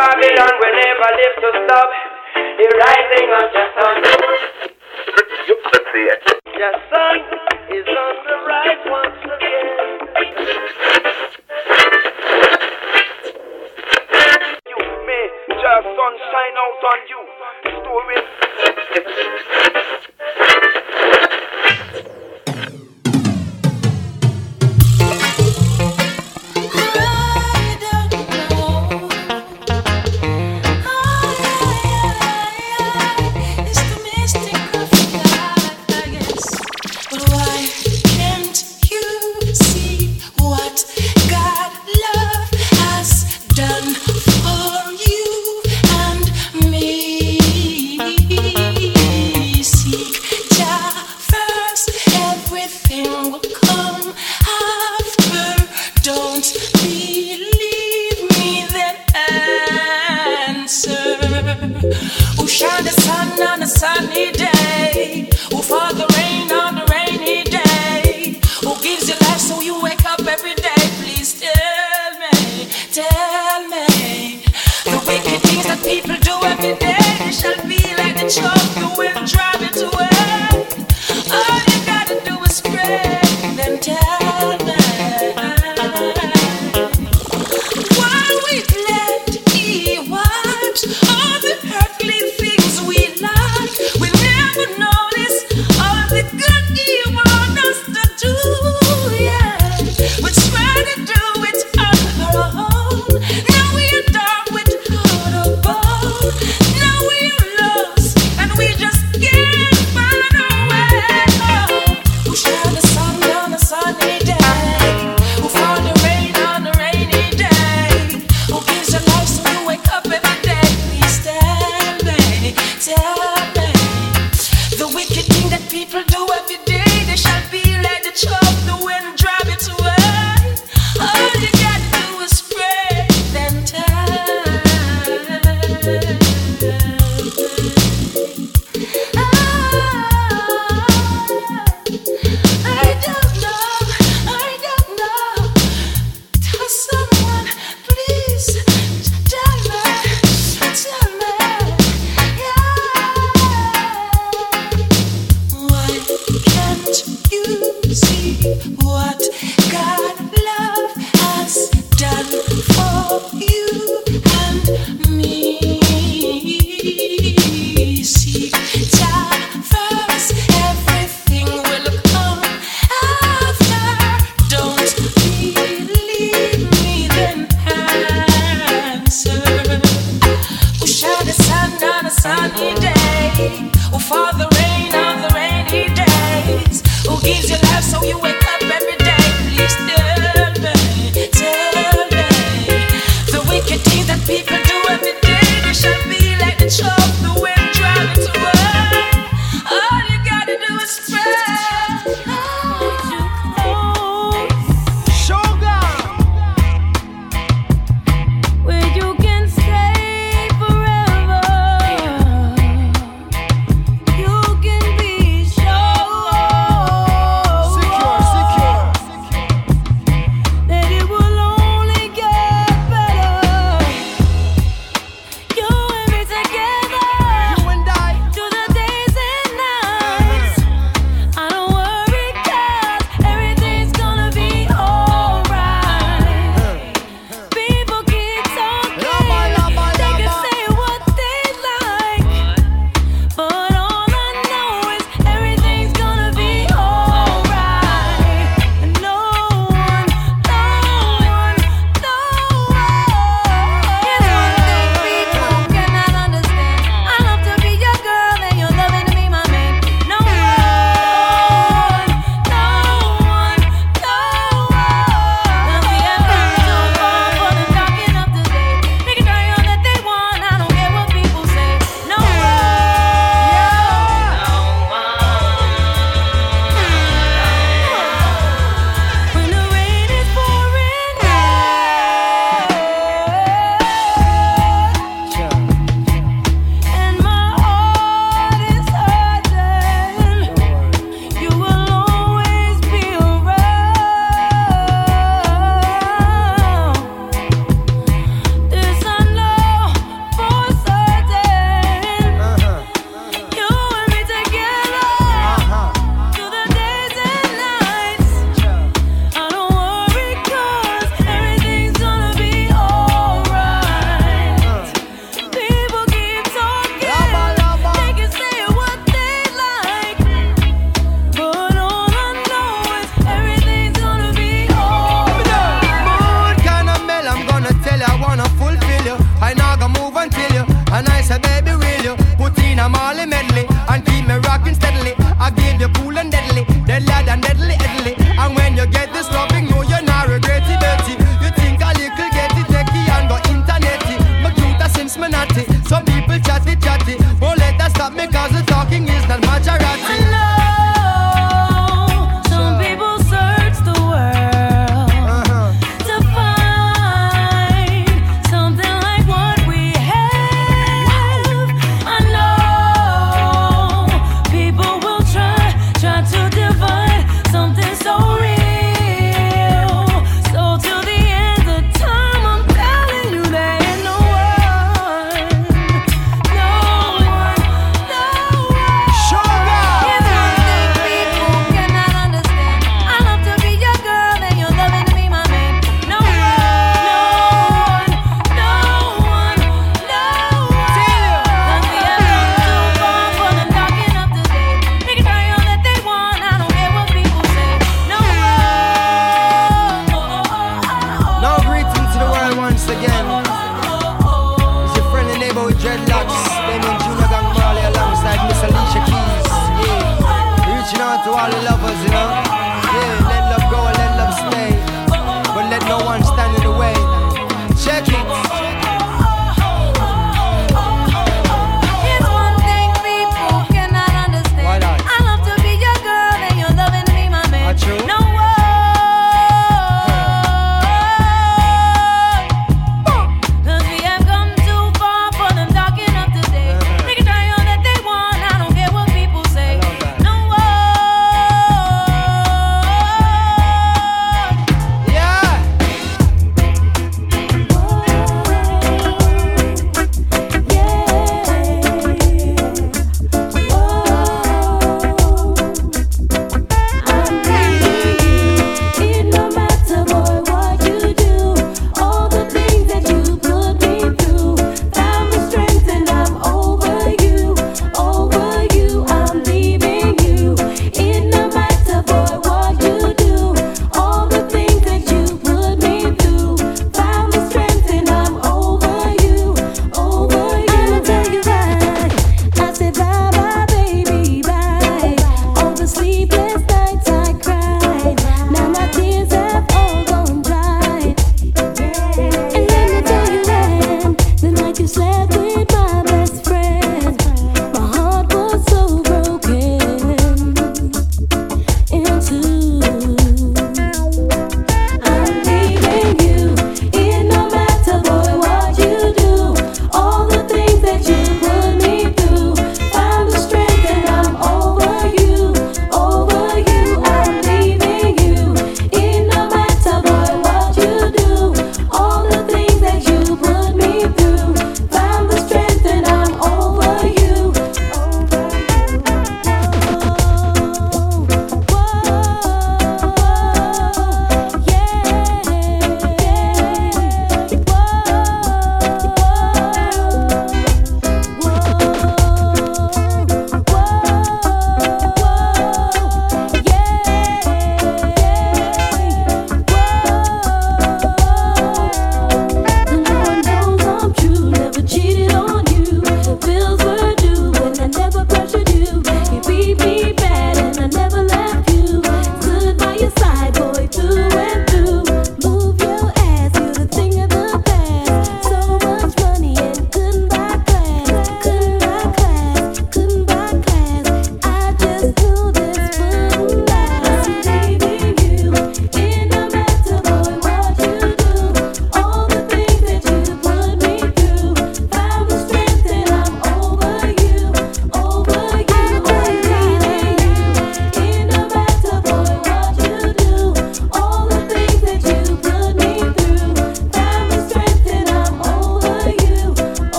Babylon will never live to stop the rising of the sun. The sun is on the rise once again. You may just sunshine out on you. Story.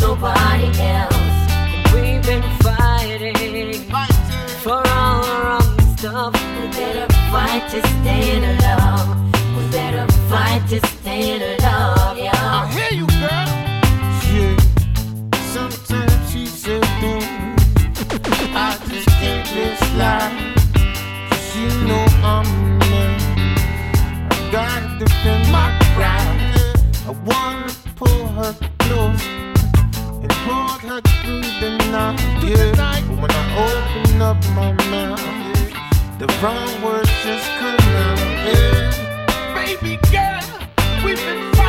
nobody else. We've been fighting, fighting. for all the wrong stuff. We better fight to stay stand love. We better fight to stay in alone, yeah. I hear you, girl. Yeah. Sometimes she's a thing. I just can't this life. Cause you know I'm in. I gotta defend my pride. I wanna pull her close o'clock through the night. Yeah. But when I open up my mouth, yeah, the wrong words just come out. Yeah. Baby girl, we've been.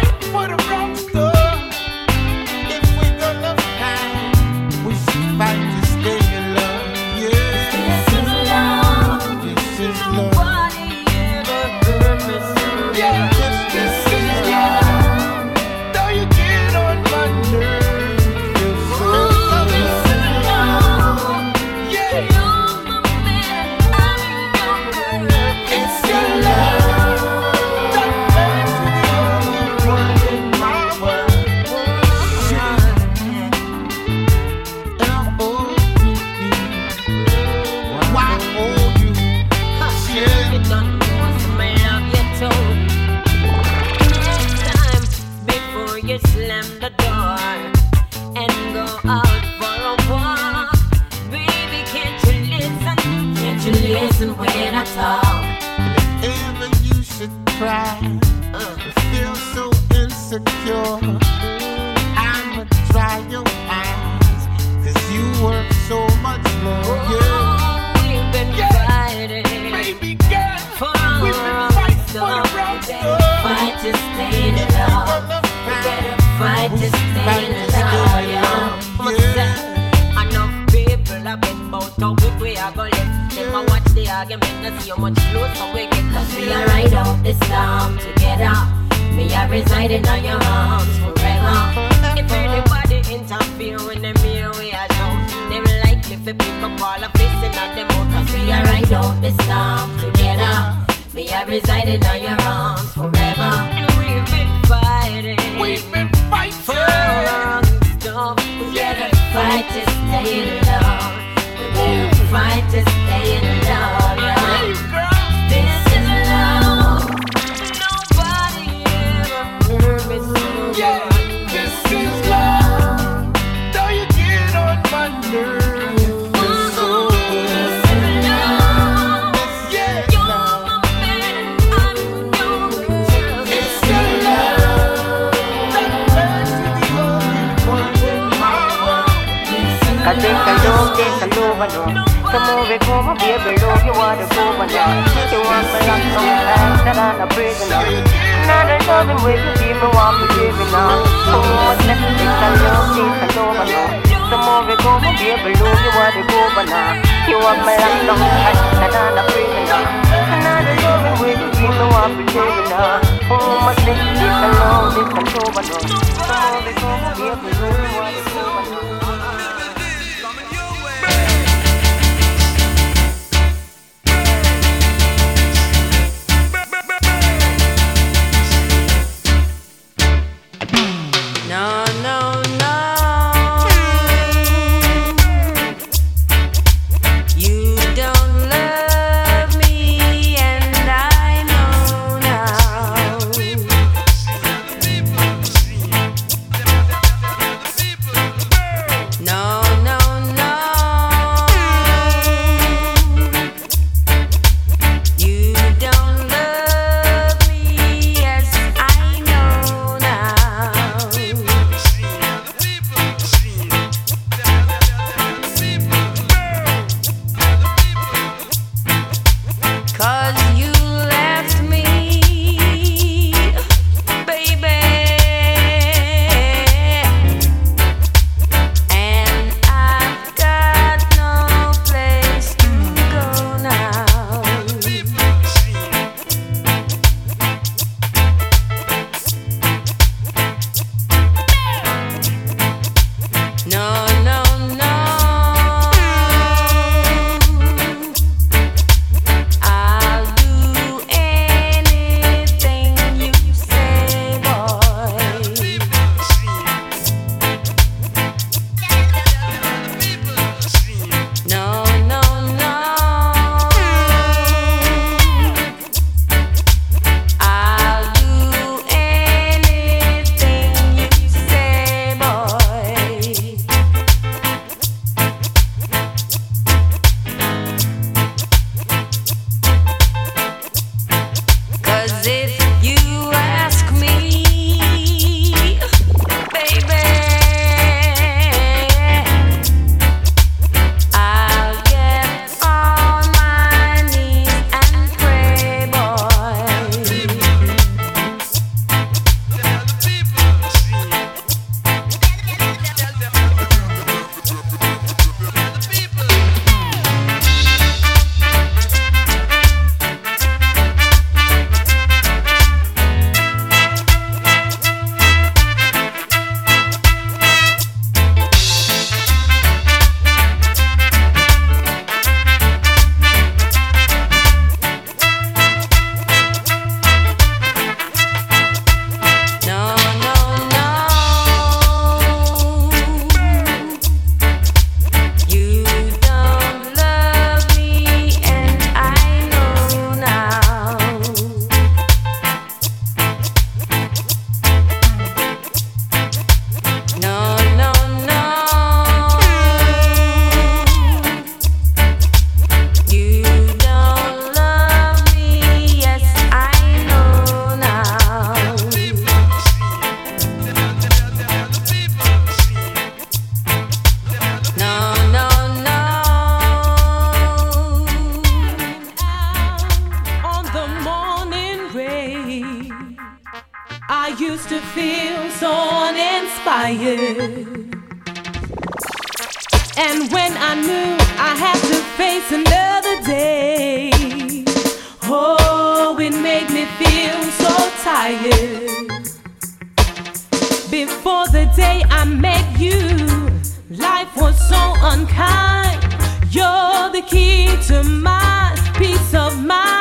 The fists in them mouth. Cause we are ride out this storm together. Me are residing on your arms forever. And we've been fighting. We've been fighting for long stuff. We gotta fight to stay in love. We fight to stay in love. Kalubano Kamuve kuma baby love you are the governor You want me like some time that I'm a prisoner Now the loving way you feel me me now So much left katika loke kalubano Kamuve kuma baby love you are the governor You want me like some time that I'm a prisoner Now the loving way you feel me me now So much left katika loke kalubano Kamuve kuma baby love you are the And when I knew I had to face another day, oh, it made me feel so tired. Before the day I met you, life was so unkind. You're the key to my peace of mind.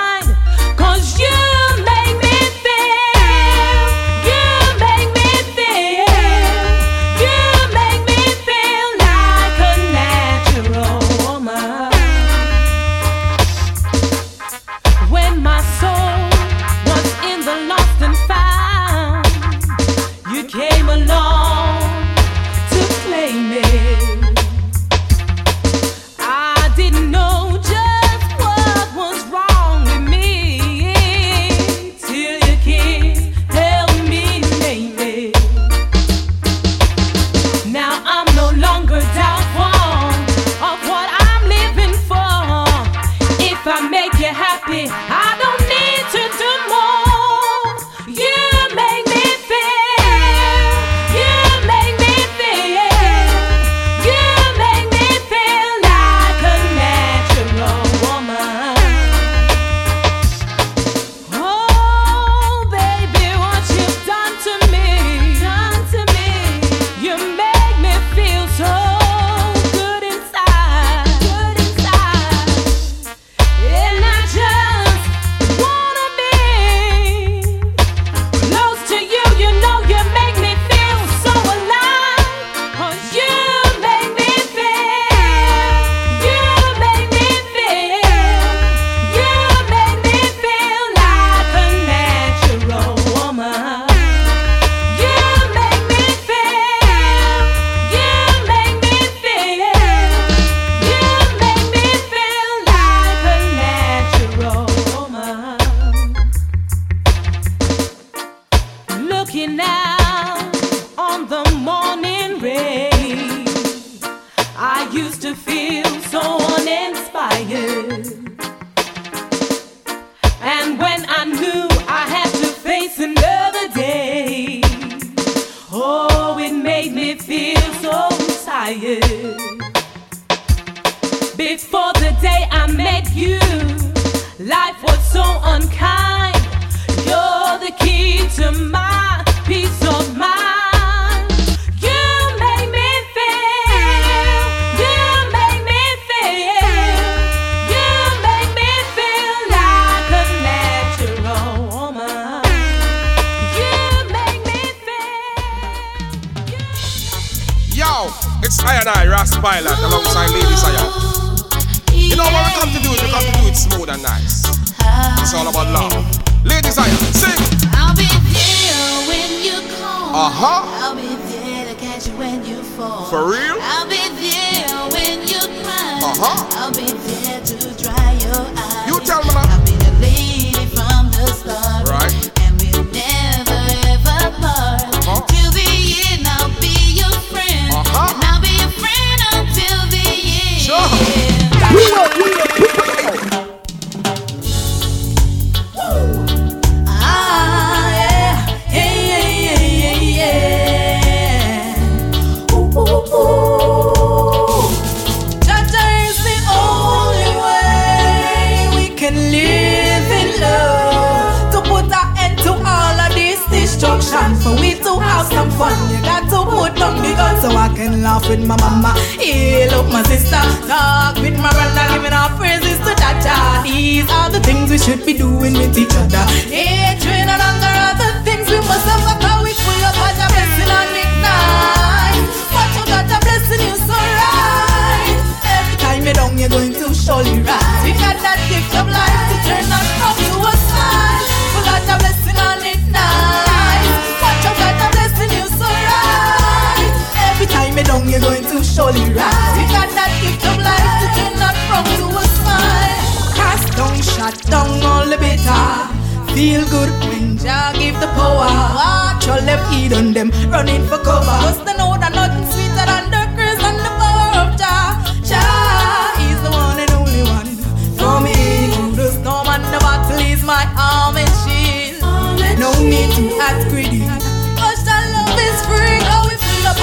them running for cover. Just to know that nothing sweeter than the curse and the power of Jah. Jah is the one and only one for me. The storm and the battle is my arm and shield. No need to act greedy. Cause the love is free. We feel a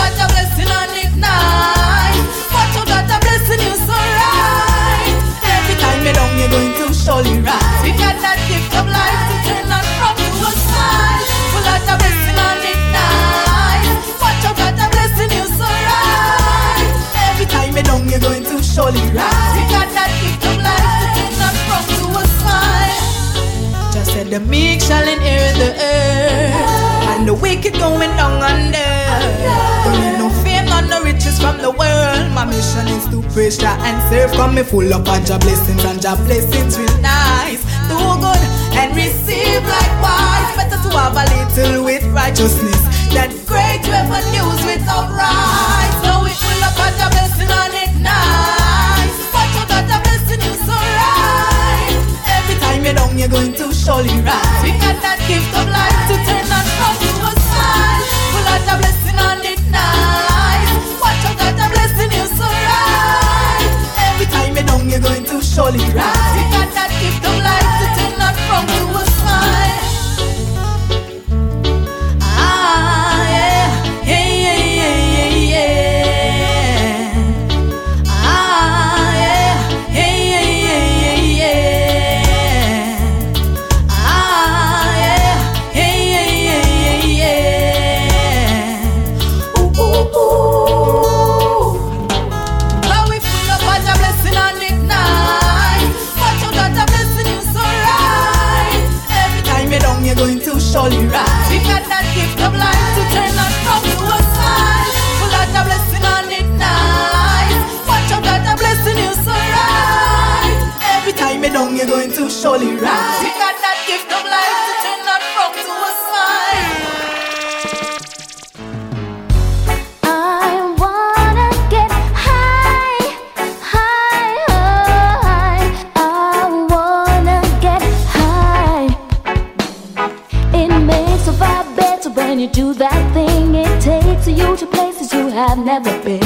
blessing you so right. Every time you're you're going to. surely rise. We got that kingdom life, it is not from to a smile. Just said the meek shall inherit the earth, and the wicked going down under. Don't need no fame, nor no riches from the world. My mission is to preach, Jah and serve. Come me full up on Jah blessings, and Jah blessings real nice. Do good and receive likewise. Better to have a little with righteousness than great revenues without right. You're down, you're going to surely rise. We got that gift of life to turn and from to a smile. Full of the blessing on it nice. Watch out that the blessing you so right. Every time you're down, you're going to surely rise. We got that you're going to surely rise. We got that gift of life to turn and from to a smile. I wanna get high, high, oh, high. I wanna get high. It makes you vibe better when you do that thing. It takes you to places you have never been.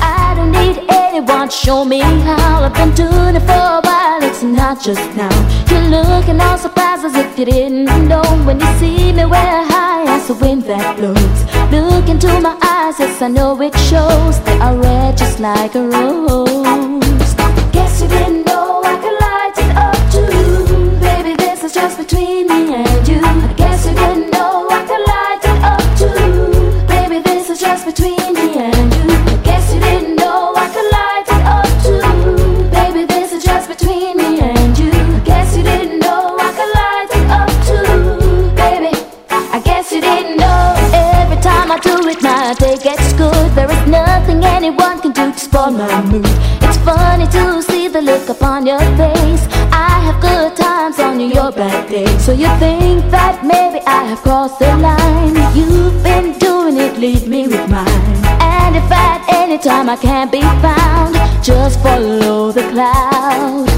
I don't need anyone to show me how. I've been doing it for a while. It's not just now. You're looking all surprised as if you didn't know when you see me wear high as the wind that blows. Look into my eyes, yes I know it shows. They are red just like a rose. Guess you didn't know I could light it up too. Baby, this is just between me and you. I guess you didn't know I could light it up too. Baby, this is just between my mood. It's funny to see the look upon your face. I have good times on your bad days. So you think that maybe I have crossed the line? You've been doing it, leave me with mine. And if at any time I can't be found, just follow the cloud.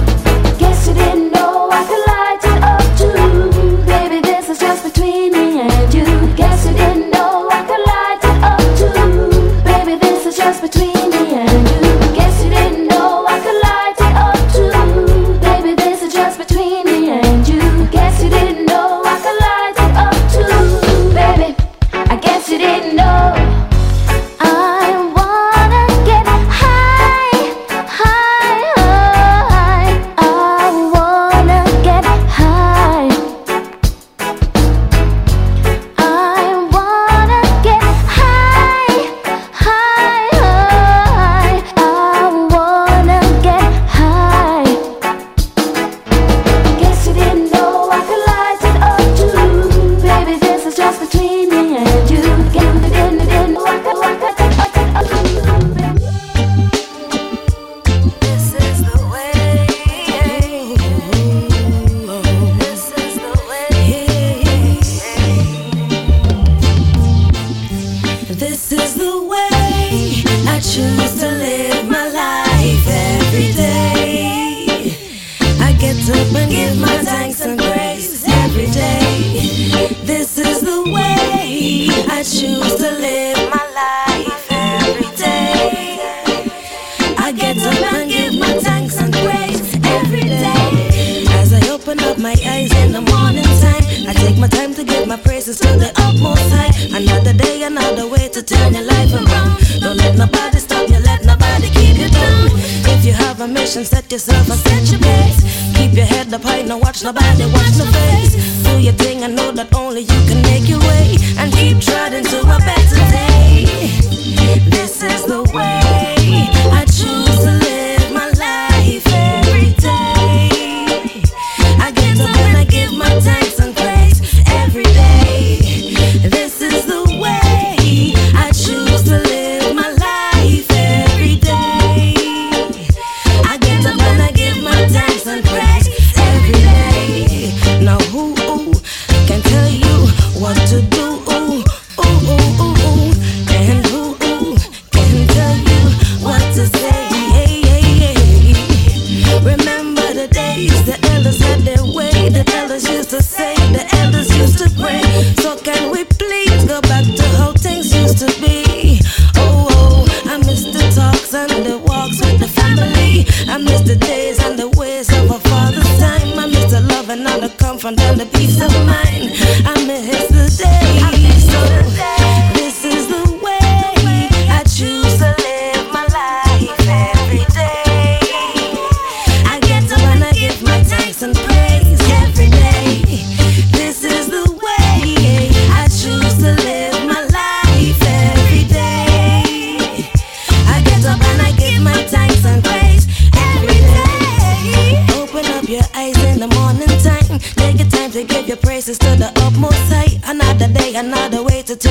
Watch nobody,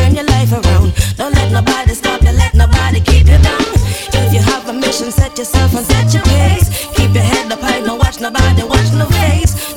turn your life around. Don't let nobody stop you, let nobody keep you down. If you have a mission, set yourself and set your pace. Keep your head up high, don't watch nobody, watch no face.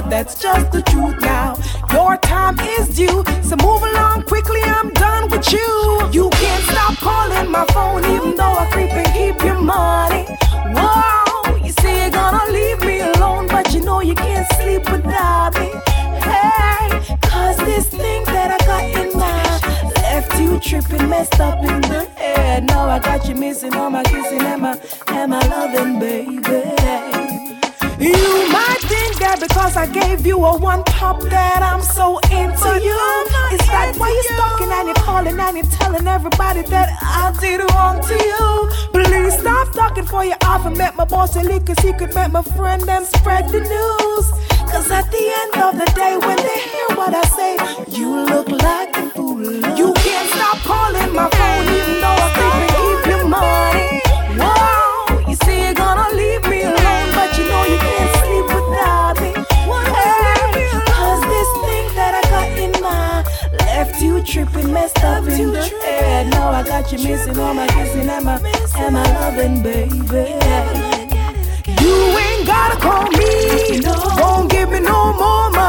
but that's just it that I did wrong to you? Please stop talking for your offer. Met my boss elite cause he could met my friend and spread the news. Cause at the end of the day, when they hear what I say, you look like a fool. You can't stop calling my phone. got you missing all my kissing and my, and my loving, baby. You ain't gotta call me. Don't give me no more.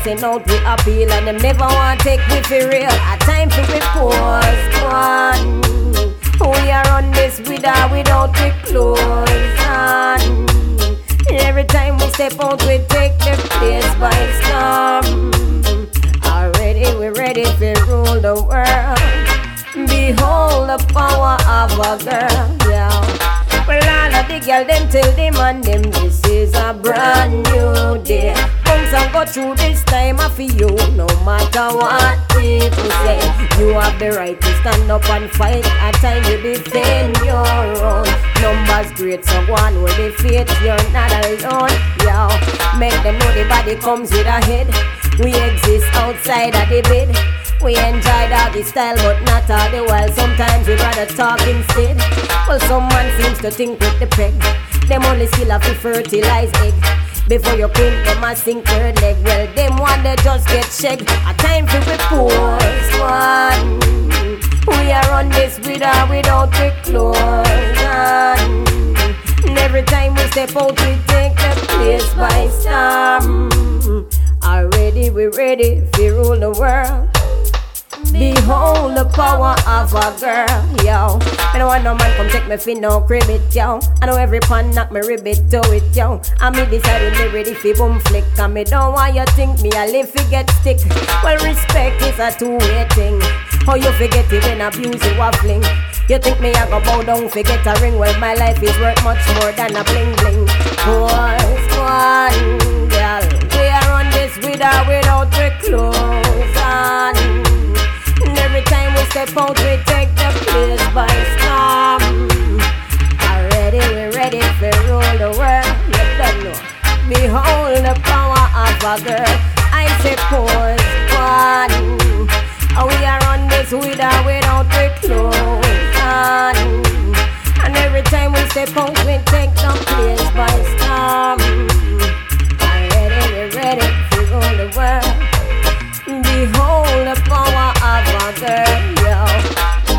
I say no we appeal and them never want take me for real. A great, so one will defeat. You're not alone, yeah. Make them know the body comes with a head. We exist outside of the bed. We enjoy doggy style, but not all the while. Sometimes we'd rather talk instead. Well, some man seems to think with the peg. Them only skill have to fertilize egg. Before you queen, them a sink third leg. Well, them one they just get checked. A time for we pause one. We are on this with or without the clothes on. Every time we step out, we take the place by storm. Already we ready to rule the world. Behold the power of a girl, yo. I don't want no man come take me fin no cribbit, yo. I know every pan knock me ribbit to it, yo. I me decide when me ready fi boom flick, and me don't want you think me a live fi get stick. Well, respect is a two-way thing. How you forget it when abuse you a fling? You think me a go bow down forget a ring? Well, my life is worth much more than a bling bling. Boys, one girl, we are on this with or without the clothes on. And every time we step out, we take the place by storm. Already we're ready to rule the world. You don't know. Behold the power of a girl. I say pause one. We are on this with or without the clothes on. And every time we step out, we take the place by storm. Already we're ready to rule the world. Behold the power of a girl, yo.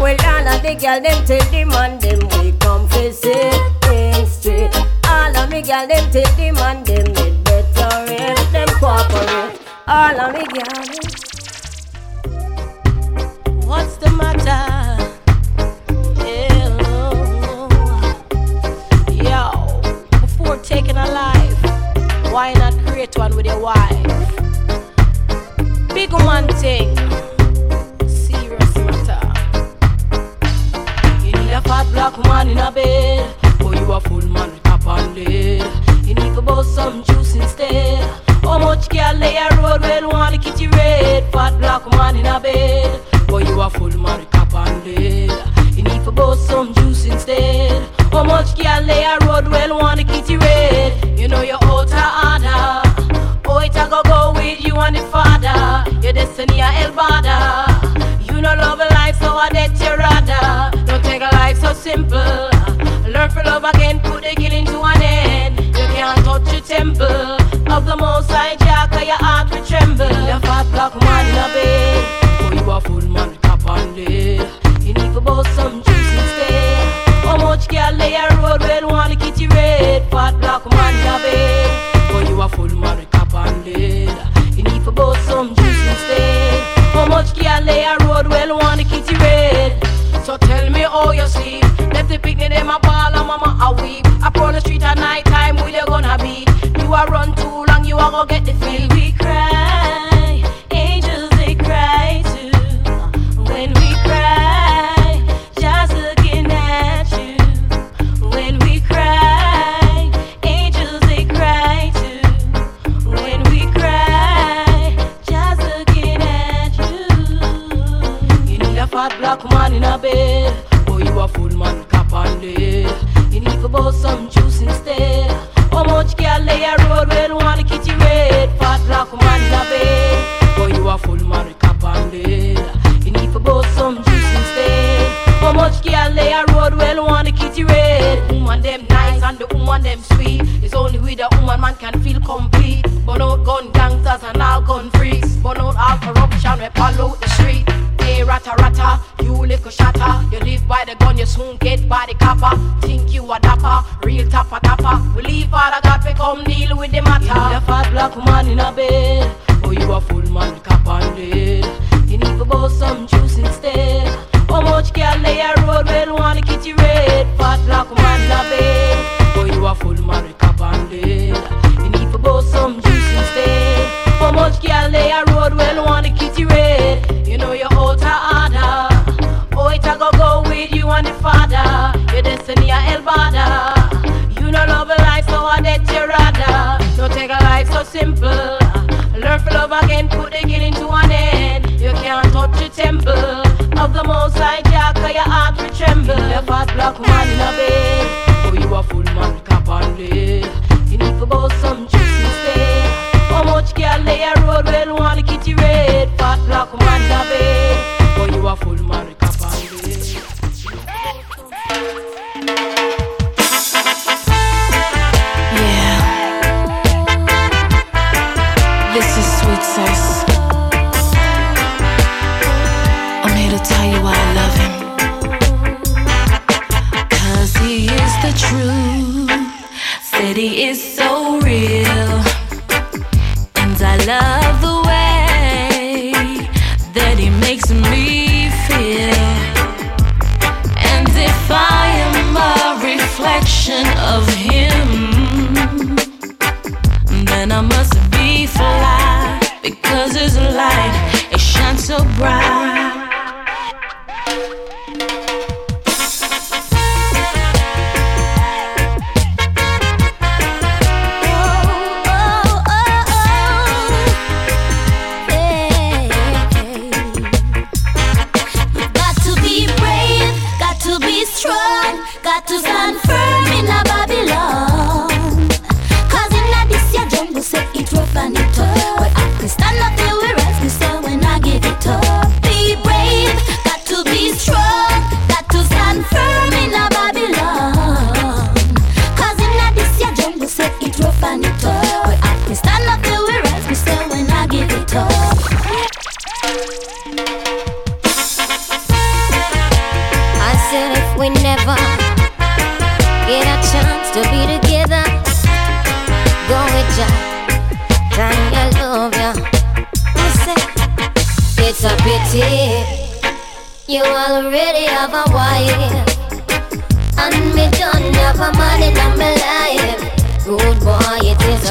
Well, all of the girl them tell the man them we come fi set things straight. All of me girl them tell the man them it better if them cooperate. All of me girl instead. How much girl lay a road kitty red? Fat black man in a bed, you a full cap and lid. You need to bust some juice instead. How much girl lay a road well want to kitty red? You know you're out of order. Oh, it a go go with you and the father. Your destiny a bother. You no love a life, so I let you rather. Don't take a life so simple. Learn for love again, put the killing to an end. You can't touch the temple of the most high Jah, or your heart will tremble. You fat black be? You a simple. Learn to love again, put the guilt into an end. You can't touch the temple of the most high Jah, cause your heart will tremble. A fat black man in a bed, oh you a full man cap lead. You need to bust some juice instead. How much can lay a road well wanna kitty red? Fat black man in a bed,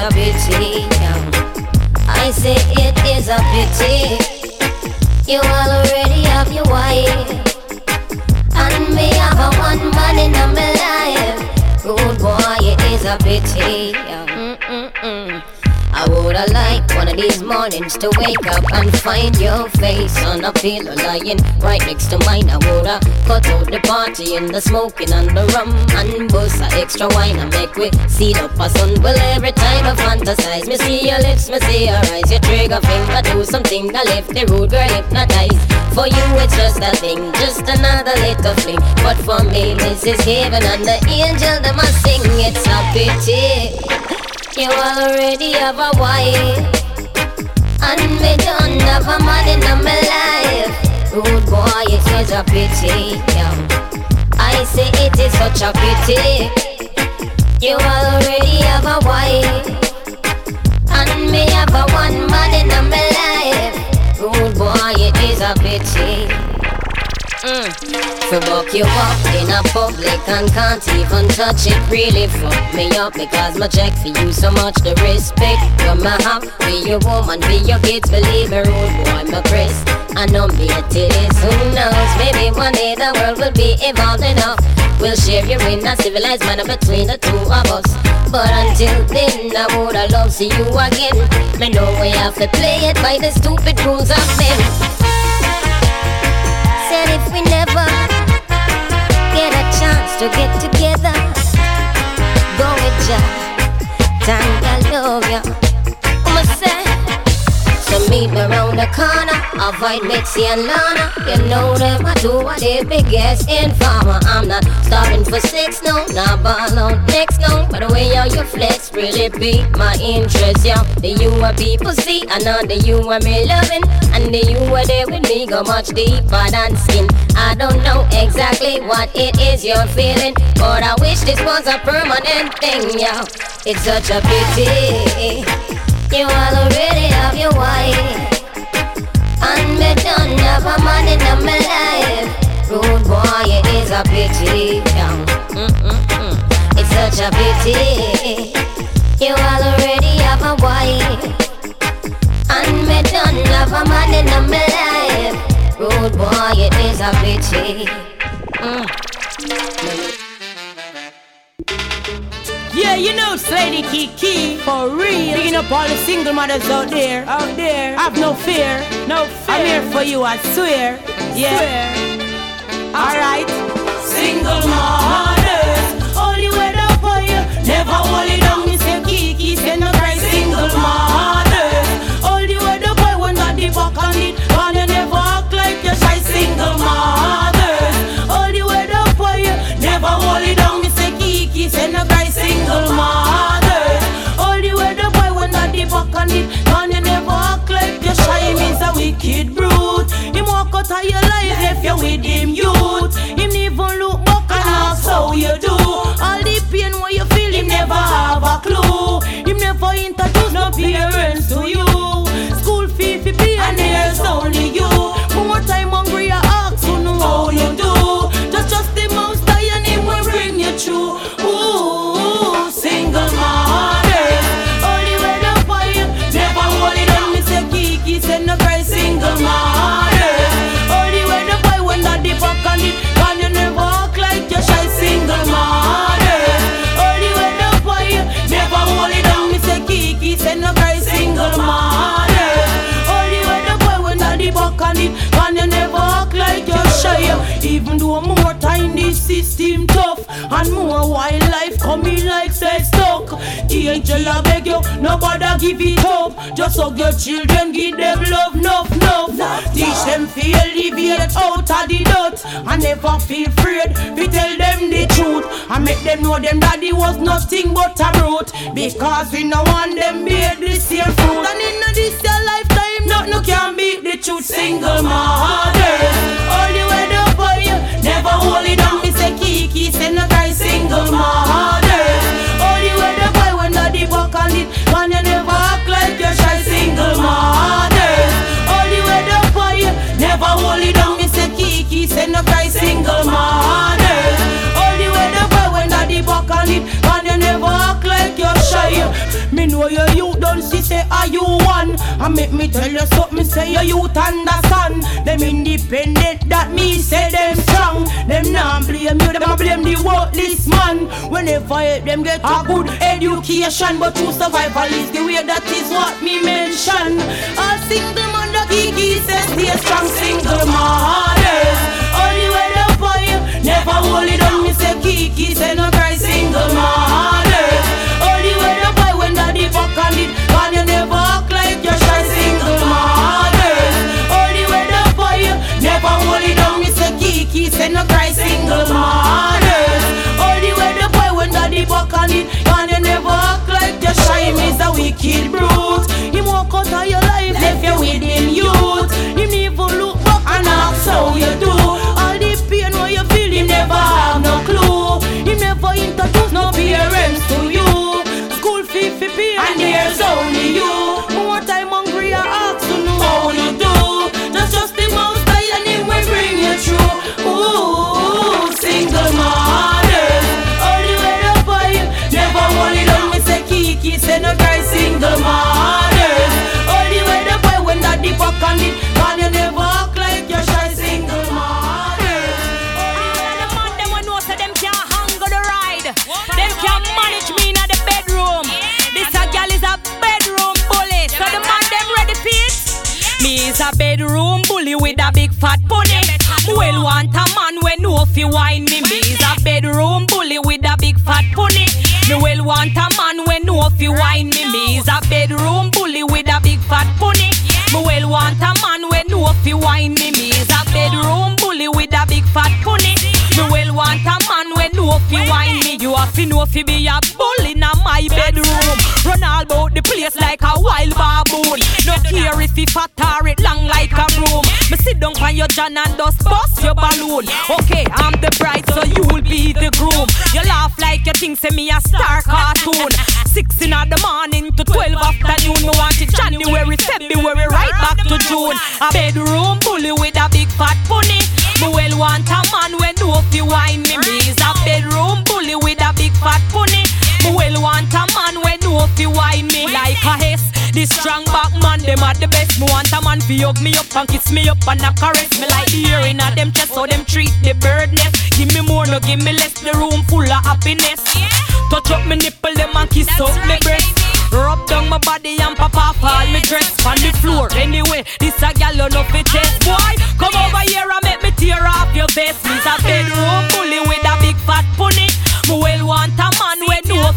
a pity. I say it is a pity. You already have your wife. And me have a one man in my life. Good boy, it is a pity. Mm-mm-mm. I woulda liked one of these mornings to wake up and find your face on a pillow lying right next to mine. I woulda cut out the party and the smoking and the rum and bust a extra wine and make we see up a sun. Well, every time I fantasize, me see your lips, me see your eyes, your trigger finger do something that left the rude girl hypnotized. For you, it's just a thing, just another little fling. But for me, this is heaven and the angel that must sing. It's a pity. You already have a wife. And me don't have a man in my life. Rude boy, it is a pity yeah. I say it is such a pity. You already have a wife. And me have a one man in my life. Rude boy, it is a pity Mm. To walk you up in a public and can't even touch it. Really fuck me up because my check for you so much the respect. You my have Be your woman be your kids. Believe me rude boy my Chris. I know me it is who knows? Maybe one day the world will be evolved enough. We'll share you in a civilized manner between the two of us. But until then I woulda love see you again. Me know we have to play it by the stupid rules of men said if we never get a chance to get together, go with ya. I love ya. I'ma say, so meet me round the corner. Avoid Mixie and Lana. You know them, I do what they biggest informer. I'm not starving for sex, no, not ball out next, no. But the way how you flex really pique my interest, yeah. The you are people see, I know the you are me loving. And the you are there with me go much deeper than skin. I don't know exactly what it is you're feeling, but I wish this was a permanent thing, yeah. It's such a pity. You already have your wife. And me have a man life. Boy, it is a pity. It's such a pity. You already have a wife. And me have a man life. Boy, it is a pity. Slady Kiki for real. Picking up all the single mothers out there, out there. Have no fear, no fear. I'm here for you, I swear. Yeah. Alright. Single mothers, all you weather for you. Never hold it down, me say Kiki, say no cry. Single mothers, all you weather boy when not the back on it, you never act like you shy. Single mothers, all you weather for you. Never hold it down, me say Kiki, say no cry. Single mothers, not the back on it, and you never act like you shy. Means a wicked brute. Him walk out of your life if you with him youth. Him even look back and ask how you do. All the pain what you feel, him never have a clue. Him never introduce no parents to you. School fee fi pay and there's only you. More time hungry, I ask you know how you do. Just trust the most and him will bring you through. Even though more time this system tough and more wildlife coming like say stuck. The angel I beg you, nobody give it up. Just hug your children, give them love, enough, enough. Teach them feel alleviate out of the dirt and never feel afraid. We tell them the truth and make them know them daddy was nothing but a brute. Because we no want them bear this here fruit. And in this your lifetime, nothing can beat the truth. Single mothers, all the way the boy, never hold Make me tell you something say you youth understand. Them independent that me say them strong. Them not blame you them blame the worthless man. Whenever help them get a good education But true survival is the way that is what me mention. A single mother Kiki says stay strong single mothers Only when the boy never hold it on me say Kiki say no cry single mothers Kiki say no cry single mothers Only when the boy when daddy fuck on it And you never act like you're shy Me's a wicked brute. Him walk out of your life Left you with him youth. Him even look back and ask how you do that deep walk on man you never act like you're shy single mothers. Ah, the man them know them can't hang on the ride. Them can't manage me in the bedroom. This a is a bedroom bully. So the man them ready for it. Me is a bedroom bully with a big fat pony. Well want a man when no fi wine me. Me is a bedroom bully with a big fat pony. Me well want a man when no fi wine me. Me is a bedroom bully with a big fat pony. Me well want a man when no fi wine me. Me is a bedroom bully with a big fat pony. Me well want a man when no fi wine me. You have to know fi be a bully in my bedroom. Run all about the place like a wild baboon. No care if he fat sit down on your john and just bust your balloon. Okay, I'm the bride, so you'll be the groom. You laugh like you think say me a star cartoon. Six in the morning to twelve afternoon. Me want it January, February, right back to June. A bedroom bully with a big fat pony. Me well want a man when fi wine me. Me a bedroom bully with a big fat pony. Me well want a man when no fi wine me like a hess. The strong back man, them are the best. Me want a man fi hug me up and kiss me up and a caress me like the earring of them chest. How them treat the bird nest. Give me more, no give me less. The room full of happiness. Touch up me nipple, them and kiss up me breast. Rub down my body and pop off all me dress on the floor. Anyway, this a gal you know fi chest. Boy, come over here and make me tear off your vest. Me's a bedroom bully with a big fat pony.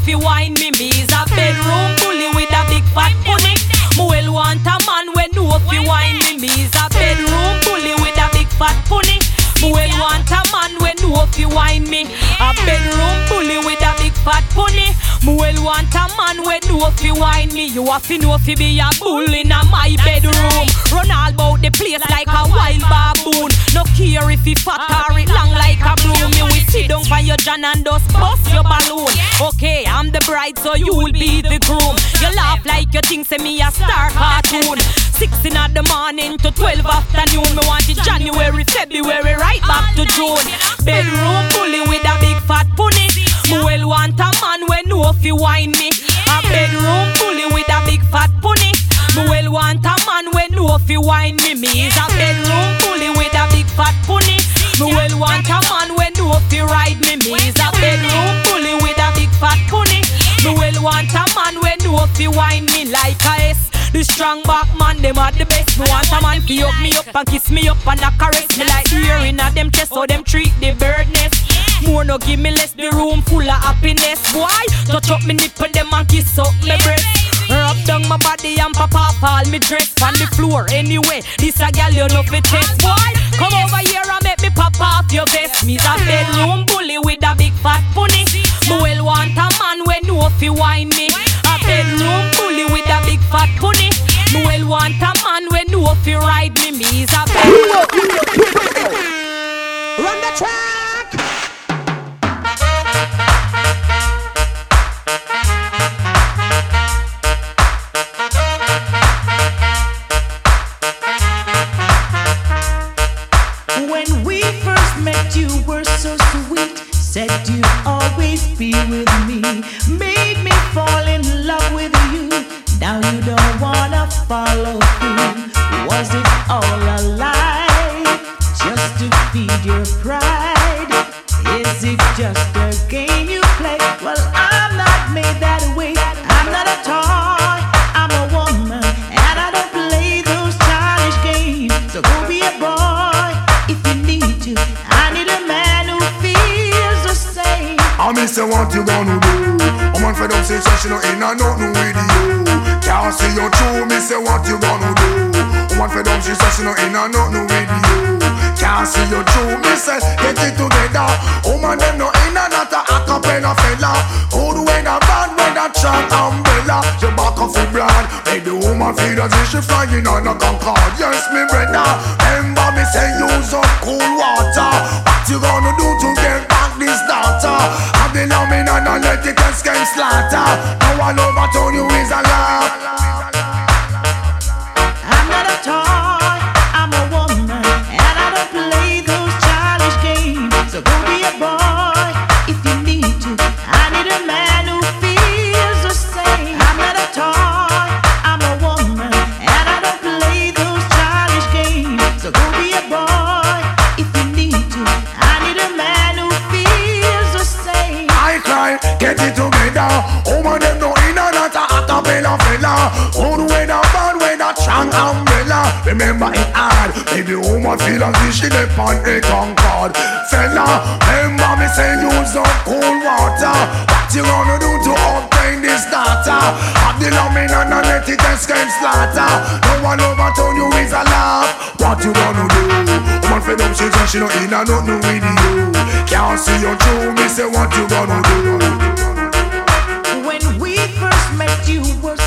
Fi wine me. Me's a bedroom bully with a big fat pony. Me well want a man when no fi wine me. Me's a bedroom bully with a big fat pony. Me well want a man when no fi wine me. A bedroom bully with a big fat pony. Well want a man when no fi wine me. You have to know fi be a bull in a my bedroom. Run all about the place like a wild baboon. No care if he fat or it long like a bloom. You will sit down for your john and just bust your balloon. Okay, I'm the bride, so you will be the groom. You laugh like you think say me a star cartoon. Six in the morning to twelve afternoon. Me want it January, February, right back to June. Bedroom bully with a big fat pony. Me well want a man when no fi wine me. A bedroom bully with a big fat pony. Me well want a man when no fi wine me. Me is a bedroom bully with a big fat pony. Me well want a man when no fi ride me. Me is a bedroom bully with a big fat pony. Me well want a man when no fi wine me like a S. The strong back man, them are the best. Me want a man fi hug me up and kiss me up and a caress me like the earring of them chest. So them treat the bird nest. More no give me less, the room full of happiness. Boy, touch up me nipple, them and kiss up me breast. Rub down my body and pop off all me dress on the floor. Anyway, this a gal you know fi test. Boy, come over here and make me pop off your vest. Me's a bedroom bully with a big fat pony. Me well want a man when no fi wine me. A bedroom bully with a big fat pony. Me well want a man when no fi ride me. Me's a bedroom. Run the track. When we first met, you were so sweet. Said you'd always be with me. Made me fall in love with you. Now you don't wanna follow through. Was it all a lie? Just to feed your pride? Is it just a game you play? Well, I'm not made that way. Me say what you gonna do. Man fed up say she no in a nothing with you. Can't see you through Me say what you gonna do. Man fed up she say she no in a nothing with you. Can't see you through Me say get it together. Woman them no in a not a acapella fella. When a bad a track umbrella. You back off the brand the woman feel as if she flying on a Concorde Yes me brother. Remember me say use up cool water. What you gonna do to get back this daughter I've been on me and I let it escape slaughter. Now all over town you is a laugh Remember it hard, baby woman feel as if she dey on a Concorde. Fella, remember me say use up cool water. What you gonna do to obtain this data? Have the loving and a let it escape slaughter. No one overturn you is a laugh. What you gonna do? Woman fed up, she say she no in and nothing with you. Can't see you through. Me say what you gonna do? When we first met, you were.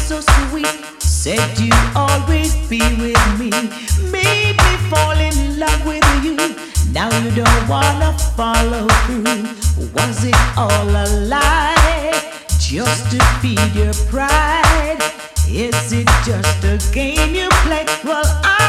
Said you always be with me. Made me fall in love with you. Now you don't wanna follow through. Was it all a lie? Just to feed your pride? Is it just a game you play? Well, I'm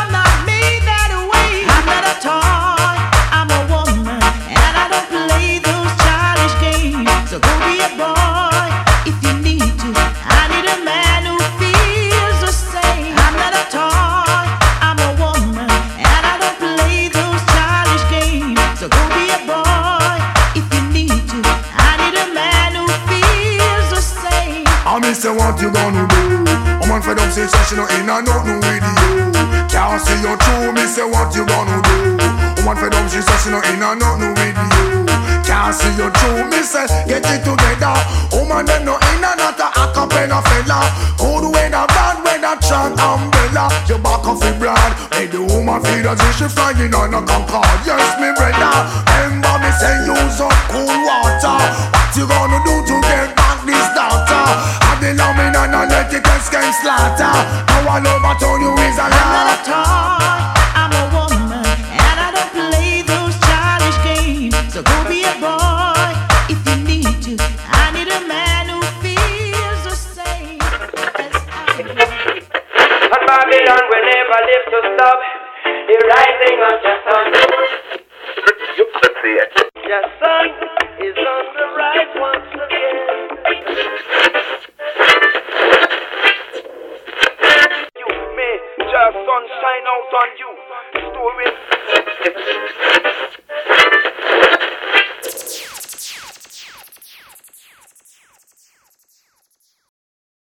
No in and nothing with you. Can't see your true, Me say what you gonna do? Woman fed up, she no in and nothing with you. Can't see your true, Me say get it together. Woman them no in and out a acapella fella. Good weather, bad weather, strong umbrella. Your back off the broad. Make the woman feel as if she flying on a Concorde. Yes, me brother. Remember me say use up cool water. What you gonna do to get back this daughter? Have the loving and a let it escape slaughter. No one overturn you is a I'm not a lie. toy. I'm a woman, and I don't play those childish games. So go be a boy if you need to. I need a man who feels the same. And Babylon will never live to stop the rising of your son. Your son is on the rise once again. Sunshine out on you. Story.